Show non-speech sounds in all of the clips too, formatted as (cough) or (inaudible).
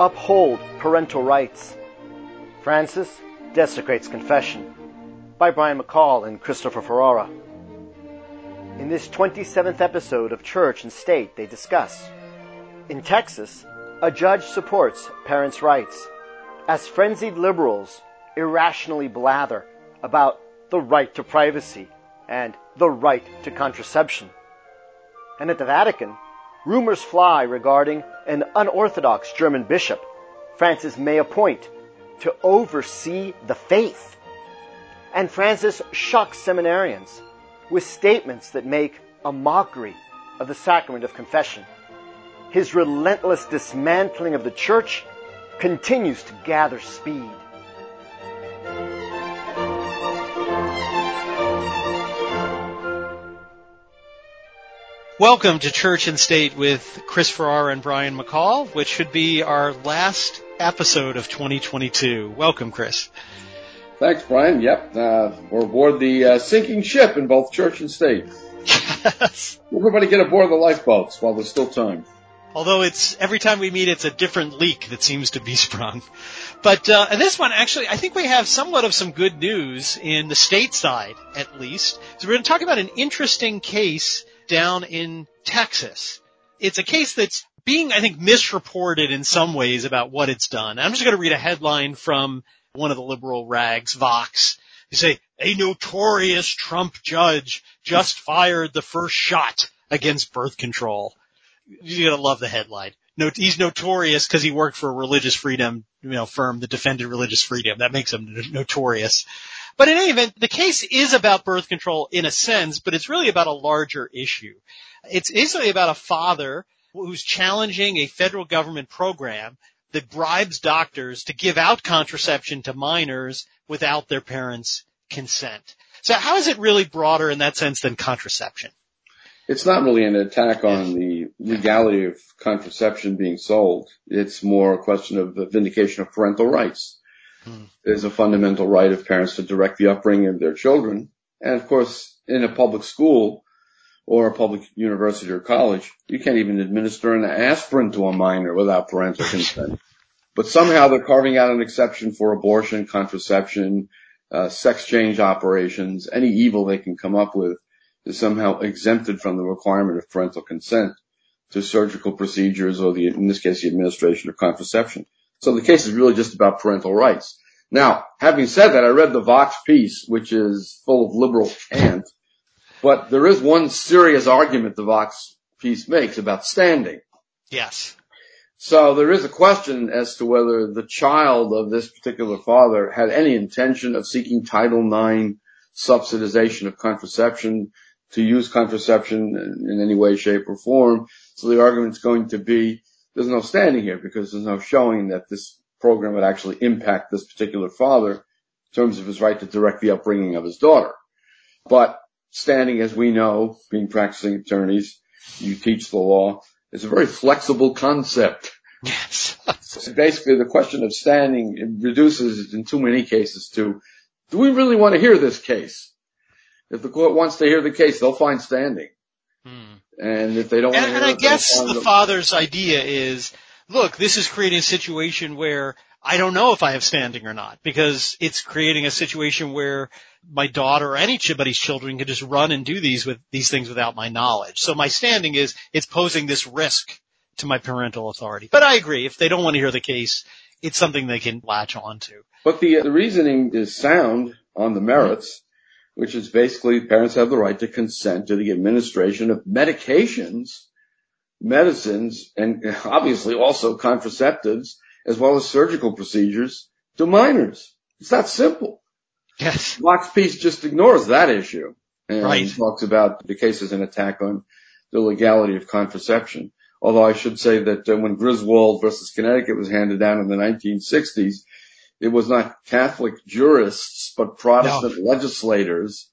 uphold parental rights. Francis desecrates confession by Brian McCall and Christopher Ferrara. In this 27th episode of Church and State, they discuss in Texas, a judge supports parents' rights as frenzied liberals irrationally blather about the right to privacy and the right to contraception. And at the Vatican, rumors fly regarding an unorthodox German bishop Francis may appoint to oversee the faith. And Francis shocks seminarians with statements that make a mockery of the sacrament of confession. His relentless dismantling of the church continues to gather speed. Welcome to Church and State with Chris Ferrara and Brian McCall, which should be our last episode of 2022. Welcome, Chris. Thanks, Brian. Yep, uh, we're aboard the uh, sinking ship in both church and state. Yes. Everybody get aboard the lifeboats while there's still time. Although it's every time we meet, it's a different leak that seems to be (laughs) sprung. But uh, and this one, actually, I think we have somewhat of some good news in the state side, at least. So we're going to talk about an interesting case down in Texas. It's a case that's being, I think, misreported in some ways about what it's done. I'm just going to read a headline from one of the liberal rags, Vox. They say, a notorious Trump judge just fired the first shot against birth control. You're going to love the headline. No, he's notorious because he worked for a religious freedom, you know, firm that defended religious freedom. That makes him notorious. But in any event, the case is about birth control in a sense, but it's really about a larger issue. It's basically about a father who's challenging a federal government program that bribes doctors to give out contraception to minors without their parents' consent. So how is it really broader in that sense than contraception? It's not really an attack on the legality of contraception being sold. It's more a question of the vindication of parental rights. Hmm. There's a fundamental right of parents to direct the upbringing of their children. And of course, in a public school or a public university or college, you can't even administer an aspirin to a minor without parental consent. But somehow they're carving out an exception for abortion, contraception, uh, sex change operations, any evil they can come up with is somehow exempted from the requirement of parental consent to surgical procedures or the, in this case, the administration of contraception. So the case is really just about parental rights. Now, having said that, I read the Vox piece, which is full of liberal cant, but there is one serious argument the Vox piece makes about standing. Yes. So there is a question as to whether the child of this particular father had any intention of seeking Title IX subsidization of contraception to use contraception in any way, shape, or form. So the argument's going to be there's no standing here because there's no showing that this program would actually impact this particular father in terms of his right to direct the upbringing of his daughter. But standing, as we know, being practicing attorneys, you teach the law, is a very flexible concept. Yes. So basically, the question of standing it reduces in too many cases to, do we really want to hear this case? If the court wants to hear the case, they'll find standing. Hmm. And if they don't want And, to and I guess the them- father's idea is, look, this is creating a situation where I don't know if I have standing or not because it's creating a situation where my daughter or anybody's children can just run and do these with these things without my knowledge. So my standing is it's posing this risk to my parental authority. But I agree, if they don't want to hear the case, it's something they can latch on to. But the, the reasoning is sound on the merits, which is basically parents have the right to consent to the administration of medications, medicines, and obviously also contraceptives, as well as surgical procedures to minors. It's that simple. Yes. Vox piece just ignores that issue and Right. talks about the case as an attack on the legality of contraception. Although I should say that uh, when Griswold versus Connecticut was handed down in the 1960s, it was not Catholic jurists, but Protestant legislators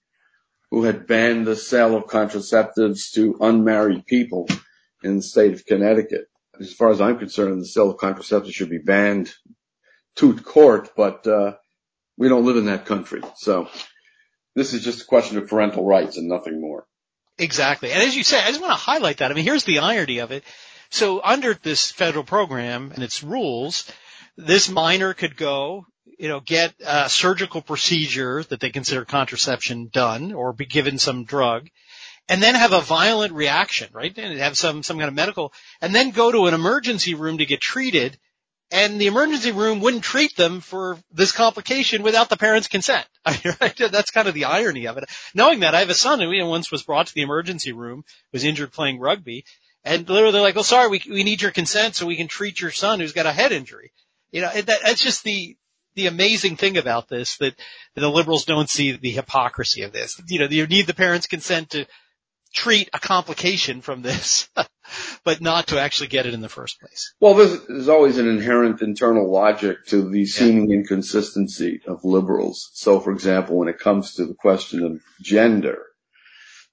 who had banned the sale of contraceptives to unmarried people in the state of Connecticut. As far as I'm concerned, the sale of contraceptives should be banned to court, but uh, we don't live in that country. So this is just a question of parental rights and nothing more. Exactly. And as you say, I just want to highlight that. I mean, here's the irony of it. So under this federal program and its rules, this minor could go, you know, get a surgical procedure that they consider contraception done or be given some drug and then have a violent reaction, right? And have some, some kind of medical and then go to an emergency room to get treated and the emergency room wouldn't treat them for this complication without the parents' consent. (laughs) That's kind of the irony of it. Knowing that, I have a son who once was brought to the emergency room, was injured playing rugby, and literally they're like, "Oh, sorry, we we need your consent so we can treat your son who's got a head injury." You know, that, that's just the the amazing thing about this that, that the liberals don't see the hypocrisy of this. You know, you need the parents' consent to treat a complication from this, (laughs) but not to actually get it in the first place. Well, there's, there's always an inherent internal logic to the seeming yeah. inconsistency of liberals. So, for example, when it comes to the question of gender,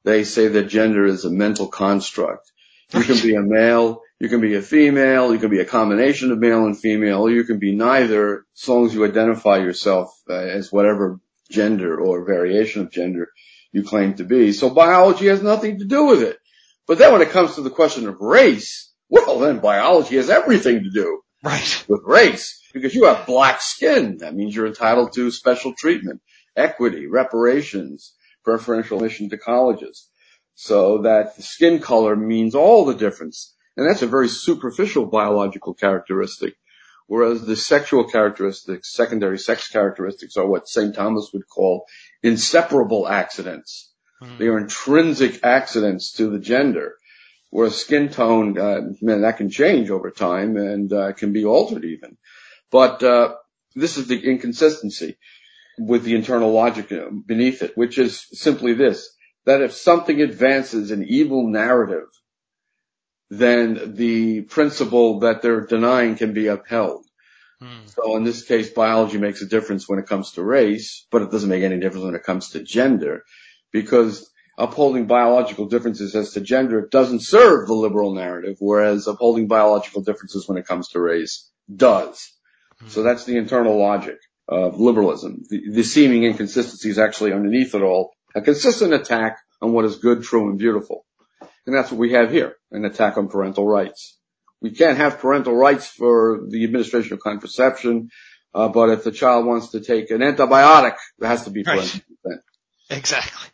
they say that gender is a mental construct. You can be a male, you can be a female, you can be a combination of male and female, or you can be neither, as long as you identify yourself uh, as whatever gender or variation of gender you claim to be. So biology has nothing to do with it. But then when it comes to the question of race, well then biology has everything to do right. with race. Because you have black skin. That means you're entitled to special treatment, equity, reparations, preferential admission to colleges. So that skin color means all the difference. And that's a very superficial biological characteristic. Whereas the sexual characteristics, secondary sex characteristics are what St. Thomas would call inseparable accidents. Mm. They are intrinsic accidents to the gender. Whereas skin tone, uh, man, that can change over time and uh, can be altered even. But uh, this is the inconsistency with the internal logic beneath it, which is simply this, that if something advances an evil narrative, then the principle that they're denying can be upheld. Hmm. So in this case, biology makes a difference when it comes to race, but it doesn't make any difference when it comes to gender because upholding biological differences as to gender doesn't serve the liberal narrative, whereas upholding biological differences when it comes to race does. Hmm. So that's the internal logic of liberalism. The, the seeming inconsistencies actually underneath it all, a consistent attack on what is good, true, and beautiful. And that's what we have here, an attack on parental rights we can't have parental rights for the administration of contraception, uh, but if the child wants to take an antibiotic, there has to be parental right. consent. Exactly.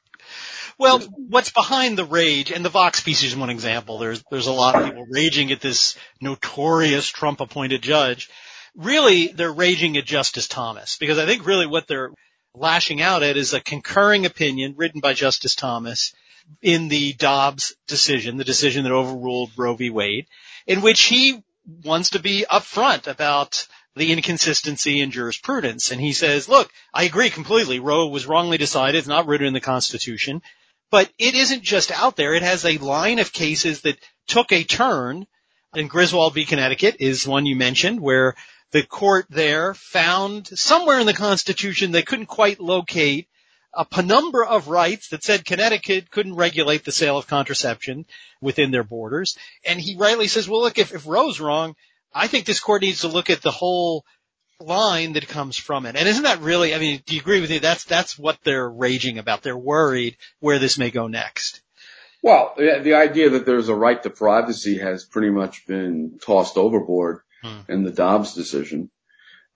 Well, what's behind the rage, and the Vox piece is one example. There's there's a lot of people raging at this notorious Trump appointed judge. Really, they're raging at Justice Thomas because I think really what they're lashing out at is a concurring opinion written by Justice Thomas in the Dobbs decision, the decision that overruled Roe v. Wade in which he wants to be upfront about the inconsistency in jurisprudence. And he says, look, I agree completely. Roe was wrongly decided. It's not written in the Constitution. But it isn't just out there. It has a line of cases that took a turn. And Griswold v. Connecticut is one you mentioned where the court there found somewhere in the Constitution they couldn't quite locate a penumbra of rights that said Connecticut couldn't regulate the sale of contraception within their borders. And he rightly says, well, look, if, if Roe's wrong, I think this court needs to look at the whole line that comes from it. And isn't that really, I mean, do you agree with me? That's, that's what they're raging about. They're worried where this may go next. Well, the idea that there's a right to privacy has pretty much been tossed overboard hmm. in the Dobbs decision.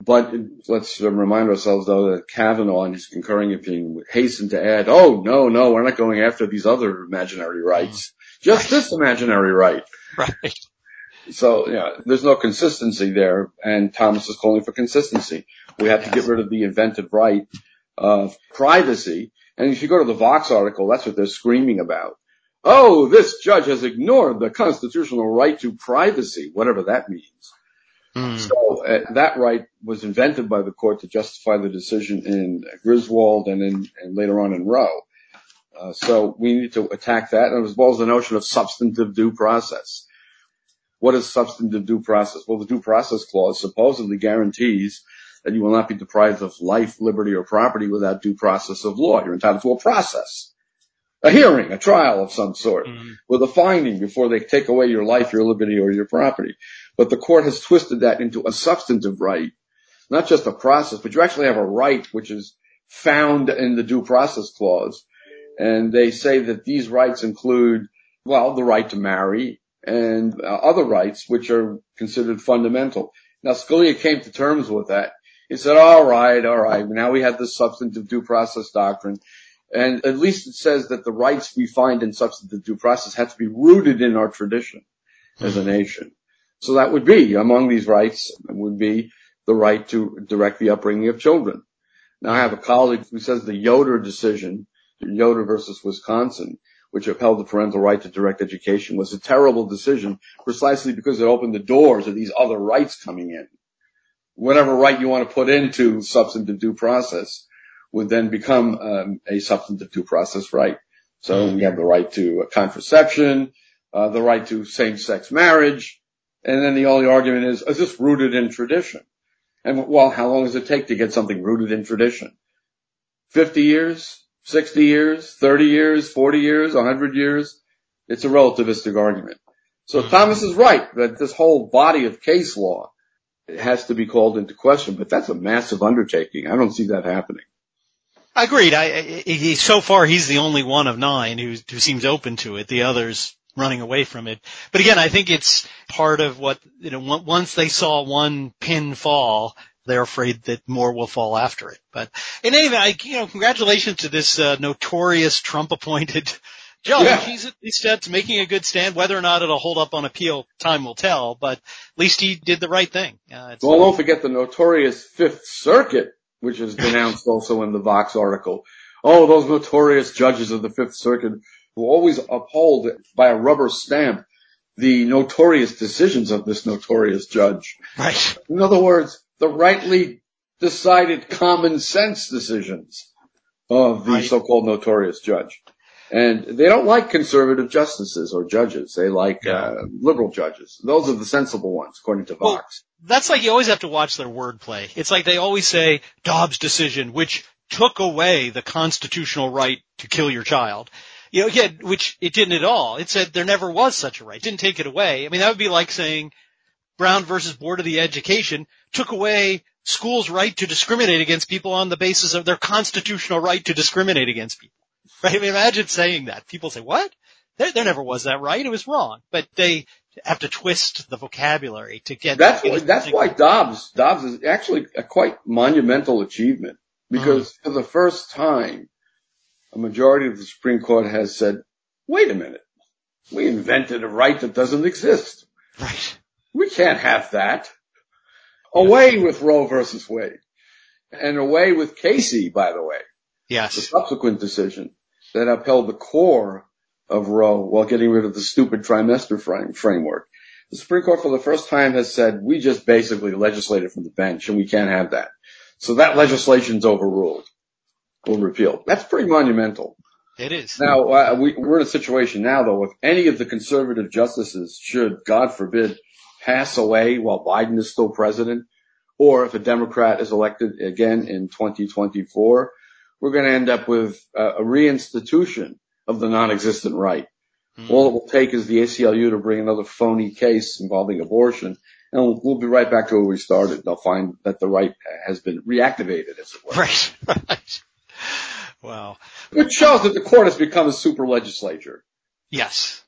But let's remind ourselves, though, that Kavanaugh in his concurring opinion hastened to add, oh, no, no, we're not going after these other imaginary rights. Mm-hmm. Just this imaginary right. Right. So, yeah, there's no consistency there, and Thomas is calling for consistency. We have yes. to get rid of the invented right of privacy. And if you go to the Vox article, that's what they're screaming about. Oh, this judge has ignored the constitutional right to privacy, whatever that means. Mm. So uh, that right was invented by the court to justify the decision in Griswold and, in, later on in Roe. Uh, so we need to attack that, as well as the notion of substantive due process. What is substantive due process? Well, the due process clause supposedly guarantees that you will not be deprived of life, liberty, or property without due process of law. You're entitled to a process, a hearing, a trial of some sort, mm-hmm. with a finding before they take away your life, your liberty, or your property. But the court has twisted that into a substantive right, not just a process, but you actually have a right which is found in the due process clause. And they say that these rights include, well, the right to marry and uh, other rights which are considered fundamental. Now Scalia came to terms with that. He said, all right, all right, now we have the substantive due process doctrine. And at least it says that the rights we find in substantive due process have to be rooted in our tradition as a nation. So that would be among these rights would be the right to direct the upbringing of children. Now I have a colleague who says the Yoder decision, Yoder versus Wisconsin, which upheld the parental right to direct education was a terrible decision precisely because it opened the doors to these other rights coming in. Whatever right you want to put into substantive due process would then become um, a substantive due process right. So we have the right to contraception, uh, the right to same-sex marriage, and then the only argument is, is this rooted in tradition? And well, how long does it take to get something rooted in tradition? 50 years? 60 years? 30 years? 40 years? 100 years? It's a relativistic argument. So. Thomas is right that this whole body of case law has to be called into question, but that's a massive undertaking. I don't see that happening. Agreed. I, he, so far he's the only one of nine who, who seems open to it. The others running away from it. But again, I think it's part of what, you know, once they saw one pin fall, they're afraid that more will fall after it. But in any event, I, you know, congratulations to this uh, notorious Trump appointed (laughs) judge. Yeah. He's at least uh, making a good stand. Whether or not it'll hold up on appeal, time will tell. But at least he did the right thing. Uh, well, don't forget the notorious Fifth Circuit, which is denounced also in the Vox article. Oh, those notorious judges of the Fifth Circuit who always uphold by a rubber stamp the notorious decisions of this notorious judge. Right. In other words, the rightly decided common sense decisions of the right. so-called notorious judge. And they don't like conservative justices or judges. They like yeah. uh, liberal judges. Those are the sensible ones, according to Vox. Well, that's like you always have to watch their wordplay. It's like they always say Dobbs' decision, which took away the constitutional right to kill your child. You know, yeah, which it didn't at all. It said there never was such a right. It didn't take it away. I mean, that would be like saying Brown versus Board of the Education took away schools' right to discriminate against people on the basis of their constitutional right to discriminate against people. (laughs) Right? I mean, imagine saying that. People say, what? There, there never was that right. It was wrong. But they have to twist the vocabulary to get. That's why, that's why Dobbs Dobbs is actually a quite monumental achievement because uh-huh. for the first time a majority of the Supreme Court has said, wait a minute, we invented a right that doesn't exist. Right. We can't have that. Away with Roe versus Wade. And away with Casey, by the way. Yes. The subsequent decision that upheld the core of Roe while getting rid of the stupid trimester frame, framework. The Supreme Court for the first time has said, we just basically legislated from the bench and we can't have that. So that legislation's overruled or repealed. That's pretty monumental. It is. Now, uh, we, we're in a situation now though, if any of the conservative justices should, God forbid, pass away while Biden is still president, or if a Democrat is elected again in 2024, we're going to end up with a reinstitution of the non-existent right. Mm. All it will take is the ACLU to bring another phony case involving abortion, and we'll, we'll, be right back to where we started. They'll find that the right has been reactivated, as it were. Right, (laughs) right. Wow. Which shows that the court has become a super legislature. Yes.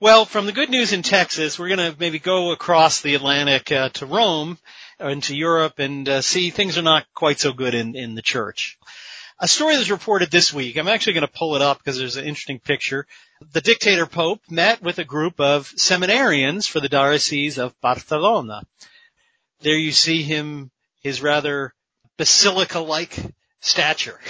Well, from the good news in Texas, we're going to maybe go across the Atlantic uh, to Rome and to Europe and uh, see things are not quite so good in, in the church. A story that's reported this week, I'm actually going to pull it up because there's an interesting picture. The dictator pope met with a group of seminarians for the diocese of Barcelona. There you see him, his rather basilica-like stature.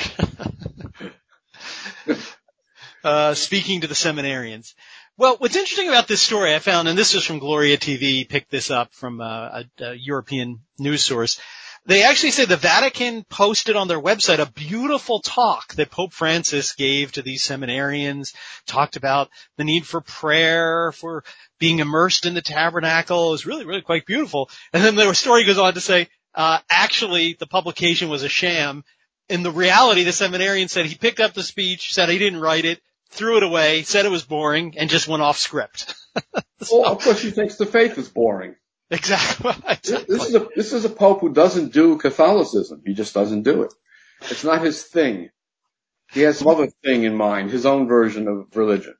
(laughs) uh, speaking to the seminarians. Well, what's interesting about this story I found, and this is from Gloria TV, picked this up from uh, a, a European news source. They actually say the Vatican posted on their website a beautiful talk that Pope Francis gave to these seminarians, talked about the need for prayer, for being immersed in the tabernacle. It was really, really quite beautiful. And then the story goes on to say, uh, actually the publication was a sham in the reality, the seminarian said he picked up the speech, said he didn't write it, threw it away, said it was boring, and just went off script. (laughs) so, well, of course he thinks the faith is boring. Exactly. (laughs) exactly. This is a this is a pope who doesn't do Catholicism. He just doesn't do it. It's not his thing. He has some other thing in mind, his own version of religion.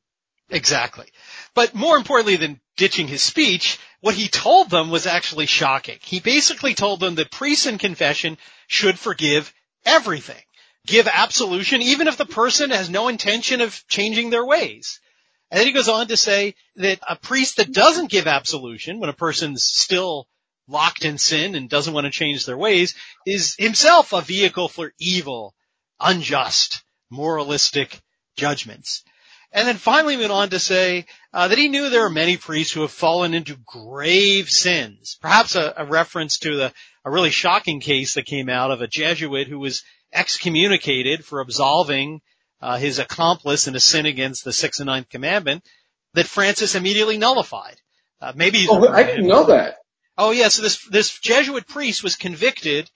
Exactly. But more importantly than ditching his speech, what he told them was actually shocking. He basically told them that priests in confession should forgive everything. Give absolution even if the person has no intention of changing their ways. And then he goes on to say that a priest that doesn't give absolution when a person's still locked in sin and doesn't want to change their ways is himself a vehicle for evil, unjust, moralistic judgments. And then finally went on to say uh, that he knew there are many priests who have fallen into grave sins. Perhaps a, a reference to the, a really shocking case that came out of a Jesuit who was excommunicated for absolving uh, his accomplice in a sin against the sixth and ninth commandment that Francis immediately nullified. Uh, maybe oh, I didn't know that. Oh yeah, so this this Jesuit priest was convicted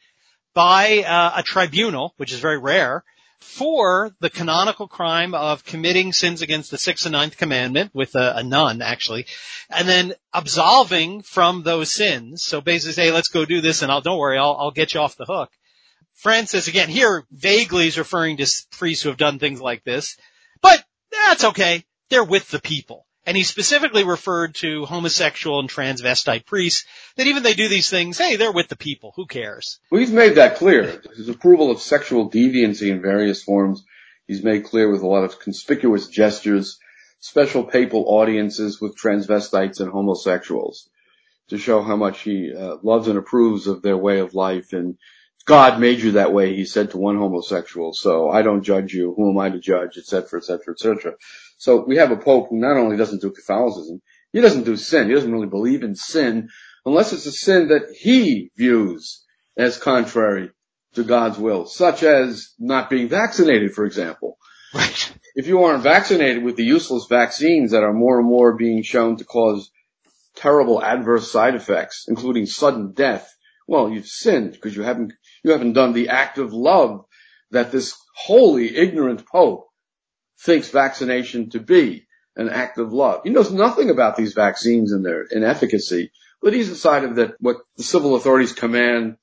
by uh, a tribunal, which is very rare, for the canonical crime of committing sins against the sixth and ninth commandment with a, a nun, actually, and then absolving from those sins. So basically say, let's go do this and I'll, don't worry, I'll, I'll get you off the hook. Francis, again, here vaguely is referring to priests who have done things like this, but that's okay. They're with the people. And he specifically referred to homosexual and transvestite priests that even they do these things, hey, they're with the people. Who cares? Well, he's made that clear. His approval of sexual deviancy in various forms, he's made clear with a lot of conspicuous gestures, special papal audiences with transvestites and homosexuals to show how much he uh, loves and approves of their way of life. And God made you that way, he said to one homosexual. So I don't judge you. Who am I to judge, et cetera, et cetera, et cetera. So we have a pope who not only doesn't do Catholicism, he doesn't do sin. He doesn't really believe in sin unless it's a sin that he views as contrary to God's will, such as not being vaccinated, for example. Right. If you aren't vaccinated with the useless vaccines that are more and more being shown to cause terrible adverse side effects, including sudden death, well, you've sinned because you haven't, you haven't done the act of love that this wholly ignorant Pope thinks vaccination to be an act of love. He knows nothing about these vaccines and their inefficacy, but he's decided that what the civil authorities command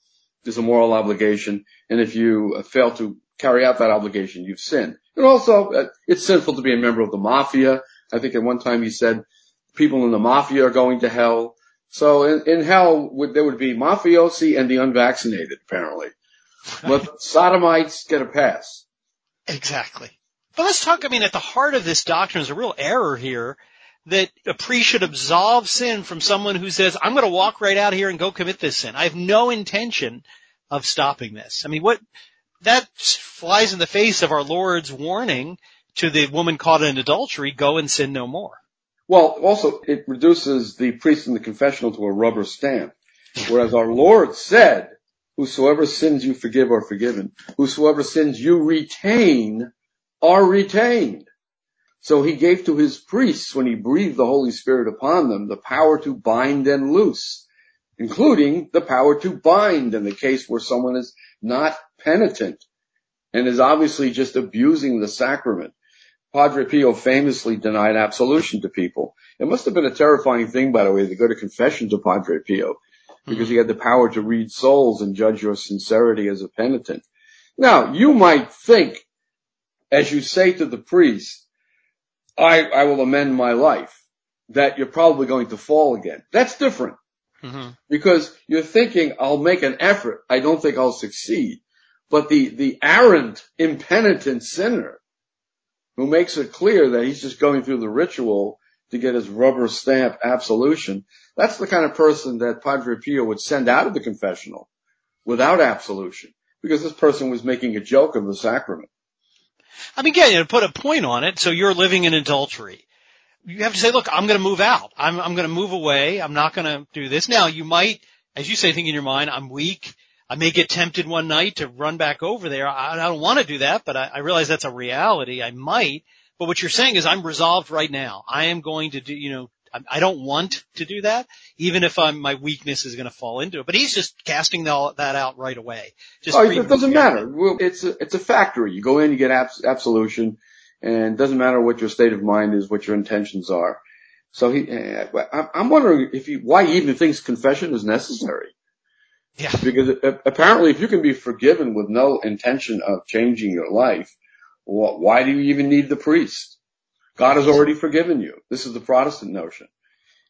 is a moral obligation, and if you fail to carry out that obligation, you've sinned. And also, uh, it's sinful to be a member of the mafia. I think at one time he said people in the mafia are going to hell. So in, in hell, would, there would be mafiosi and the unvaccinated, apparently. But sodomites get a pass. Exactly. But let's talk, I mean, at the heart of this doctrine is a real error here that a priest should absolve sin from someone who says, I'm going to walk right out here and go commit this sin. I have no intention of stopping this. I mean, what, that flies in the face of our Lord's warning to the woman caught in adultery, go and sin no more. Well, also, it reduces the priest in the confessional to a rubber stamp. Whereas our Lord said, whosoever sins you forgive are forgiven. Whosoever sins you retain are retained. So he gave to his priests, when he breathed the Holy Spirit upon them, the power to bind and loose, including the power to bind in the case where someone is not penitent and is obviously just abusing the sacrament. Padre Pio famously denied absolution to people. It must have been a terrifying thing, by the way, to go to confession to Padre Pio because he had the power to read souls and judge your sincerity as a penitent. Now, you might think as you say to the priest, I, I will amend my life, that you're probably going to fall again. That's different. Mm-hmm. Because you're thinking, I'll make an effort. I don't think I'll succeed. But the, the arrant, impenitent sinner who makes it clear that he's just going through the ritual to get his rubber stamp absolution, that's the kind of person that Padre Pio would send out of the confessional without absolution because this person was making a joke of the sacrament. I mean, again, to put a point on it, so you're living in adultery. You have to say, look, I'm going to move out. I'm, I'm going to move away. I'm not going to do this. Now, you might, as you say, think in your mind, I'm weak. I may get tempted one night to run back over there. I, I don't want to do that, but I, I realize that's a reality. I might. But what you're saying is I'm resolved right now. I am going to do, you know, I don't want to do that, even if I'm, my weakness is going to fall into it. But he's just casting all, that out right away. Just oh, it doesn't matter. Well, it's a, it's a factory. You go in, you get abs- absolution, and it doesn't matter what your state of mind is, what your intentions are. So he, uh, I'm wondering if he, why he even thinks confession is necessary. Yeah. Because apparently if you can be forgiven with no intention of changing your life, why do you even need the priest? God has already forgiven you. This is the Protestant notion.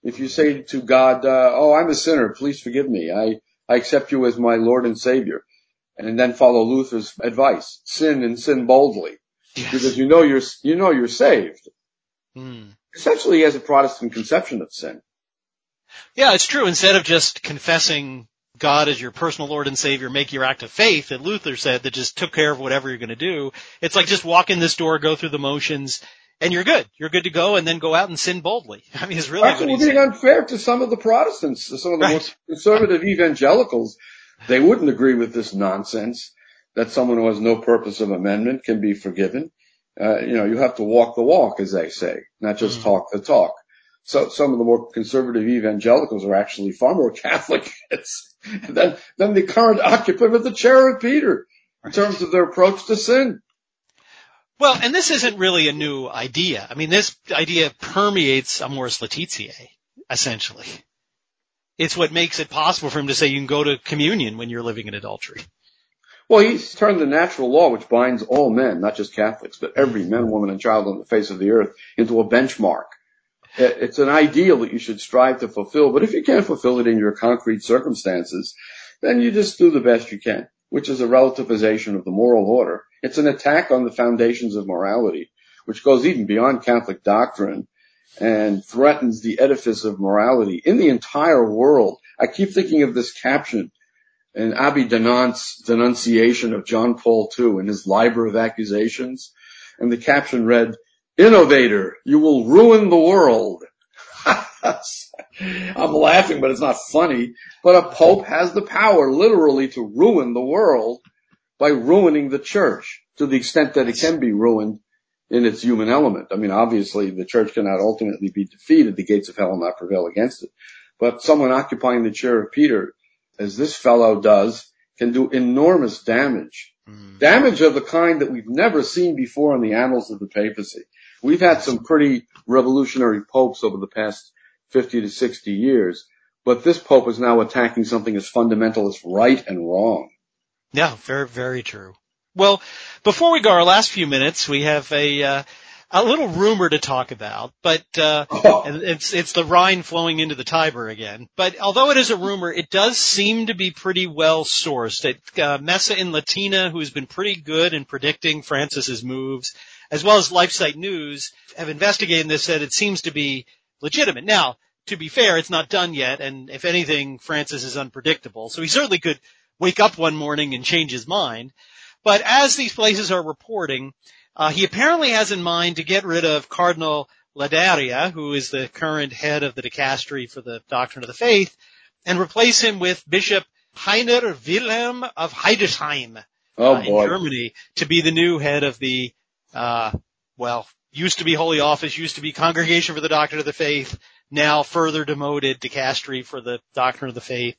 If you say to God, uh, "Oh, I'm a sinner. Please forgive me. I I accept you as my Lord and Savior," and then follow Luther's advice: sin and sin boldly, yes. because you know you're you know you're saved. Hmm. Essentially, he has a Protestant conception of sin. Yeah, it's true. Instead of just confessing God as your personal Lord and Savior, make your act of faith that Luther said that just took care of whatever you're going to do. It's like just walk in this door, go through the motions, and you're good. You're good to go, and then go out and sin boldly. (laughs) I mean, it's really actually being unfair to some of the Protestants, some of the right. most conservative evangelicals. They wouldn't agree with this nonsense that someone who has no purpose of amendment can be forgiven. Uh, you know, you have to walk the walk, as they say, not just mm. talk the talk. So some of the more conservative evangelicals are actually far more (laughs) Catholic than, than the current occupant of the chair of Peter in terms of their approach to sin. Well, and this isn't really a new idea. I mean, this idea permeates Amoris Laetitia, essentially. It's what makes it possible for him to say you can go to communion when you're living in adultery. Well, he's turned the natural law, which binds all men, not just Catholics, but every man, woman, and child on the face of the earth, into a benchmark. It's an ideal that you should strive to fulfill, but if you can't fulfill it in your concrete circumstances, then you just do the best you can, which is a relativization of the moral order. It's an attack on the foundations of morality, which goes even beyond Catholic doctrine and threatens the edifice of morality in the entire world. I keep thinking of this caption in Abbe de Nantes' denunciation of John Paul II in his Liber Accusationis. And the caption read, innovator, you will ruin the world. (laughs) I'm laughing, but it's not funny. But a pope has the power literally to ruin the world by ruining the church to the extent that it can be ruined in its human element. I mean, obviously the church cannot ultimately be defeated. The gates of hell will not prevail against it. But someone occupying the chair of Peter, as this fellow does, can do enormous damage. Mm. Damage of the kind that we've never seen before in the annals of the papacy. We've had some pretty revolutionary popes over the past 50 to 60 years, but this pope is now attacking something as fundamental as right and wrong. Yeah, very, very true. Well, before we go our last few minutes, we have a, uh, a little rumor to talk about, but uh, (laughs) oh. it's it's the Rhine flowing into the Tiber again. But although it is a rumor, it does seem to be pretty well sourced. It, uh, Messa in Latino, who's been pretty good in predicting Francis's moves, as well as LifeSite News, have investigated this. Said it seems to be legitimate. Now, to be fair, it's not done yet, and if anything, Francis is unpredictable. So he certainly could wake up one morning and change his mind. But as these places are reporting, uh, he apparently has in mind to get rid of Cardinal Ladaria, who is the current head of the dicastery for the doctrine of the faith, and replace him with Bishop Heiner Wilmer of Hildesheim oh, uh, in Germany to be the new head of the, uh, well, used to be Holy Office, used to be Congregation for the Doctrine of the Faith, now further demoted dicastery for the Doctrine of the Faith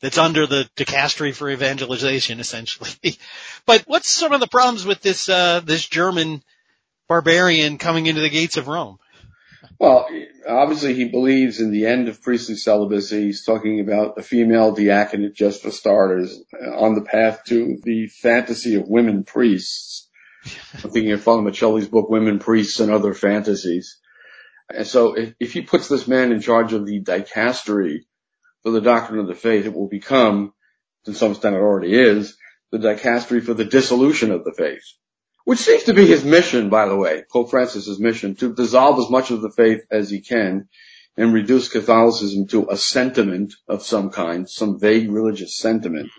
that's under the dicastery for evangelization, essentially. (laughs) but what's some of the problems with this uh, this German barbarian coming into the gates of Rome? Well, obviously he believes in the end of priestly celibacy. He's talking about a female diaconate just for starters on the path to the fantasy of women priests. I'm thinking of Father Miceli's book, Women Priests and Other Fantasies. And so if, if he puts this man in charge of the dicastery, for the doctrine of the faith, it will become, to some extent it already is, the dicastery for the dissolution of the faith. Which seems to be his mission, by the way, Pope Francis's mission, to dissolve as much of the faith as he can and reduce Catholicism to a sentiment of some kind, some vague religious sentiment,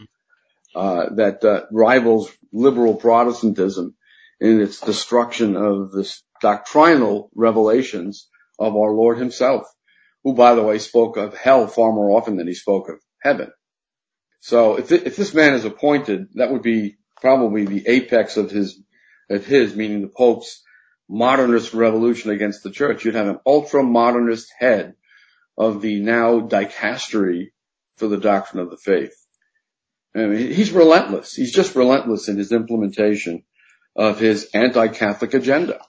uh, that uh, rivals liberal Protestantism in its destruction of the doctrinal revelations of our Lord himself who by the way spoke of hell far more often than he spoke of heaven. So if, th- if this man is appointed, that would be probably the apex of his, of his, meaning the Pope's modernist revolution against the church. You'd have an ultra modernist head of the now dicastery for the doctrine of the faith. I mean, he's relentless. He's just relentless in his implementation of his anti-Catholic agenda.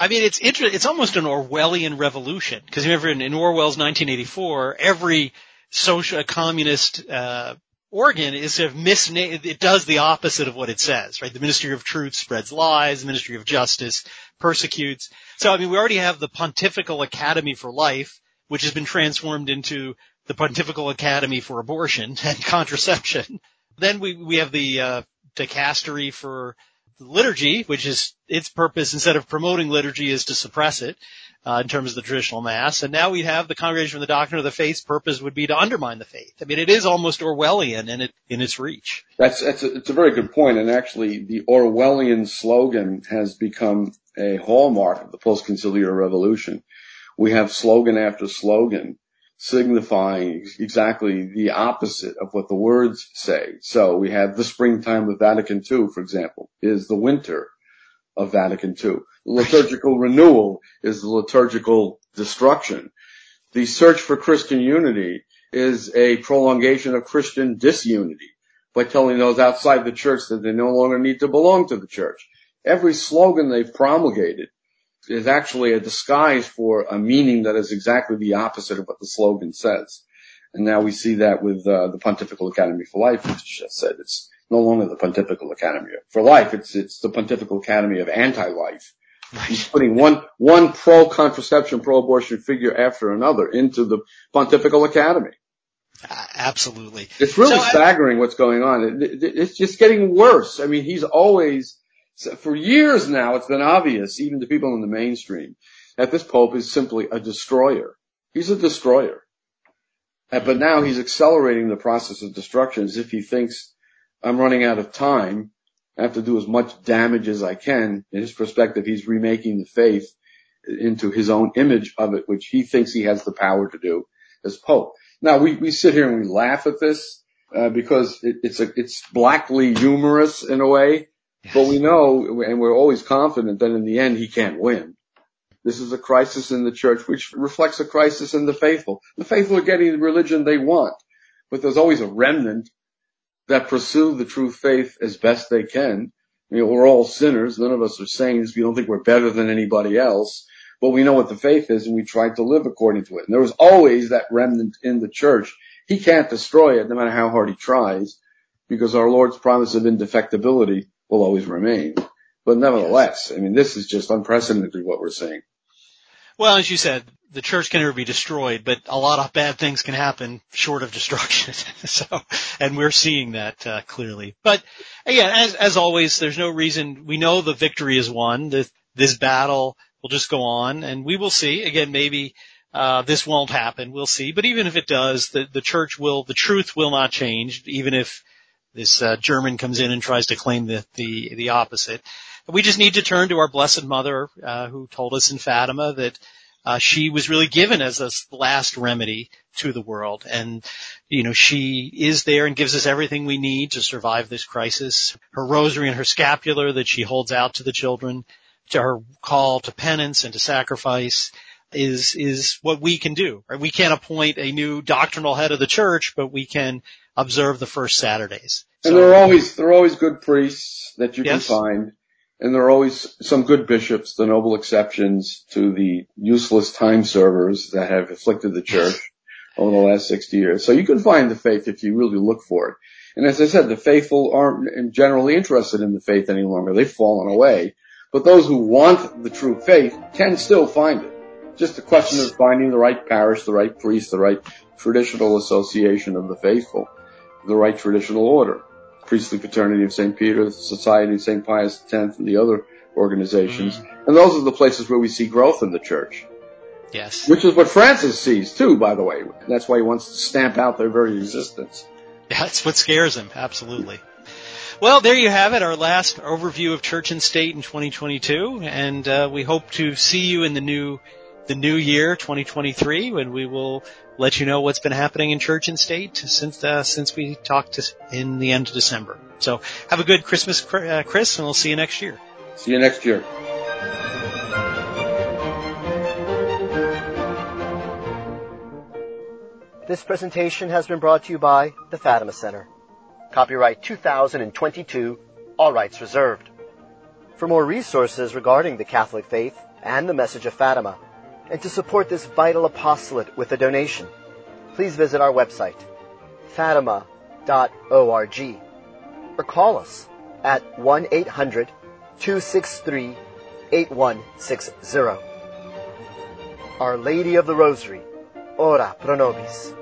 I mean, it's inter- it's almost an Orwellian revolution because remember in, in, Orwell's 1984, every social communist uh, Oregon is sort of misnamed, it does the opposite of what it says, right? The Ministry of Truth spreads lies, the Ministry of Justice persecutes. So, I mean, we already have the Pontifical Academy for Life, which has been transformed into the Pontifical Academy for Abortion (laughs) and Contraception. Then we, we have the, uh, dicastery for liturgy, which is its purpose instead of promoting liturgy is to suppress it uh, in terms of the traditional mass. And now we have the Congregation for the Doctrine of the Faith's purpose would be to undermine the faith. I mean, it is almost Orwellian in it in its reach. That's that's a, it's a very good point, and actually, the Orwellian slogan has become a hallmark of the post-conciliar revolution. We have slogan after slogan signifying exactly the opposite of what the words say. So we have the springtime of Vatican II, for example, is the winter of Vatican II. The liturgical (laughs) renewal is the liturgical destruction. The search for Christian unity is a prolongation of Christian disunity by telling those outside the church that they no longer need to belong to the church. Every slogan they've promulgated is actually a disguise for a meaning that is exactly the opposite of what the slogan says. And now we see that with uh, the Pontifical Academy for Life, which just said it's no longer the Pontifical Academy for Life. It's it's the Pontifical Academy of Anti-Life. He's putting one one pro-contraception, pro-abortion figure after another into the Pontifical Academy. Uh, absolutely. It's really So I- staggering what's going on. It- it- it's just getting worse. I mean, he's always, for years now, it's been obvious, even to people in the mainstream, that this Pope is simply a destroyer. He's a destroyer. But now he's accelerating the process of destruction as if he thinks, I'm running out of time. I have to do as much damage as I can. In his perspective, he's remaking the faith into his own image of it, which he thinks he has the power to do as Pope. Now we, we sit here and we laugh at this, uh, because it, it's a, it's blackly humorous in a way, but we know and we're always confident that in the end he can't win. This is a crisis in the church which reflects a crisis in the faithful. The faithful are getting the religion they want, but there's always a remnant that pursue the true faith as best they can. You know, we're all sinners. None of us are saints. We don't think we're better than anybody else, but we know what the faith is and we try to live according to it. And there was always that remnant in the church. He can't destroy it no matter how hard he tries because our Lord's promise of indefectibility will always remain. But nevertheless, I mean, this is just unprecedented what we're seeing. Well, as you said, the church can never be destroyed, but a lot of bad things can happen short of (laughs) destruction. so, and we're seeing that uh, clearly. But again, as as always, there's no reason. We know the victory is won. This this battle will just go on, and we will see. Again, maybe uh, this won't happen. We'll see. But even if it does, the the church will, the truth will not change. Even if this uh, German comes in and tries to claim the the the opposite. We just need to turn to our Blessed Mother, uh, who told us in Fatima that uh, she was really given as a last remedy to the world, and you know she is there and gives us everything we need to survive this crisis. Her rosary and her scapular that she holds out to the children, to her call to penance and to sacrifice. Is is what we can do. Right? We can't appoint a new doctrinal head of the church, but we can observe the first Saturdays. And there are always, there are always good priests that you Yes. can find. And there are always some good bishops, the noble exceptions to the useless time servers that have afflicted the church (laughs) over the last 60 years. So you can find the faith if you really look for it. And as I said, the faithful aren't generally interested in the faith any longer. They've fallen away. But those who want the true faith can still find it. Just a question of finding the right parish, the right priest, the right traditional association of the faithful, the right traditional order. Priestly Fraternity of St. Peter, the Society of St. Pius X, and the other organizations. And those are the places where we see growth in the church, Yes. which is what Francis sees too, by the way. That's why he wants to stamp out their very existence. (laughs) That's what scares him. Absolutely. Well, there you have it, our last overview of church and state in 2022, and uh, we hope to see you in the new the new year, 2023, when we will let you know what's been happening in church and state since uh, since we talked to, in the end of December. So have a good Christmas, uh, Chris, and we'll see you next year. See you next year. This presentation has been brought to you by the Fatima Center. Copyright 2022, all rights reserved. For more resources regarding the Catholic faith and the message of Fatima, and to support this vital apostolate with a donation, please visit our website, fatima.org. or call us at 1 800 263 8160. Our Lady of the Rosary, ora pro nobis.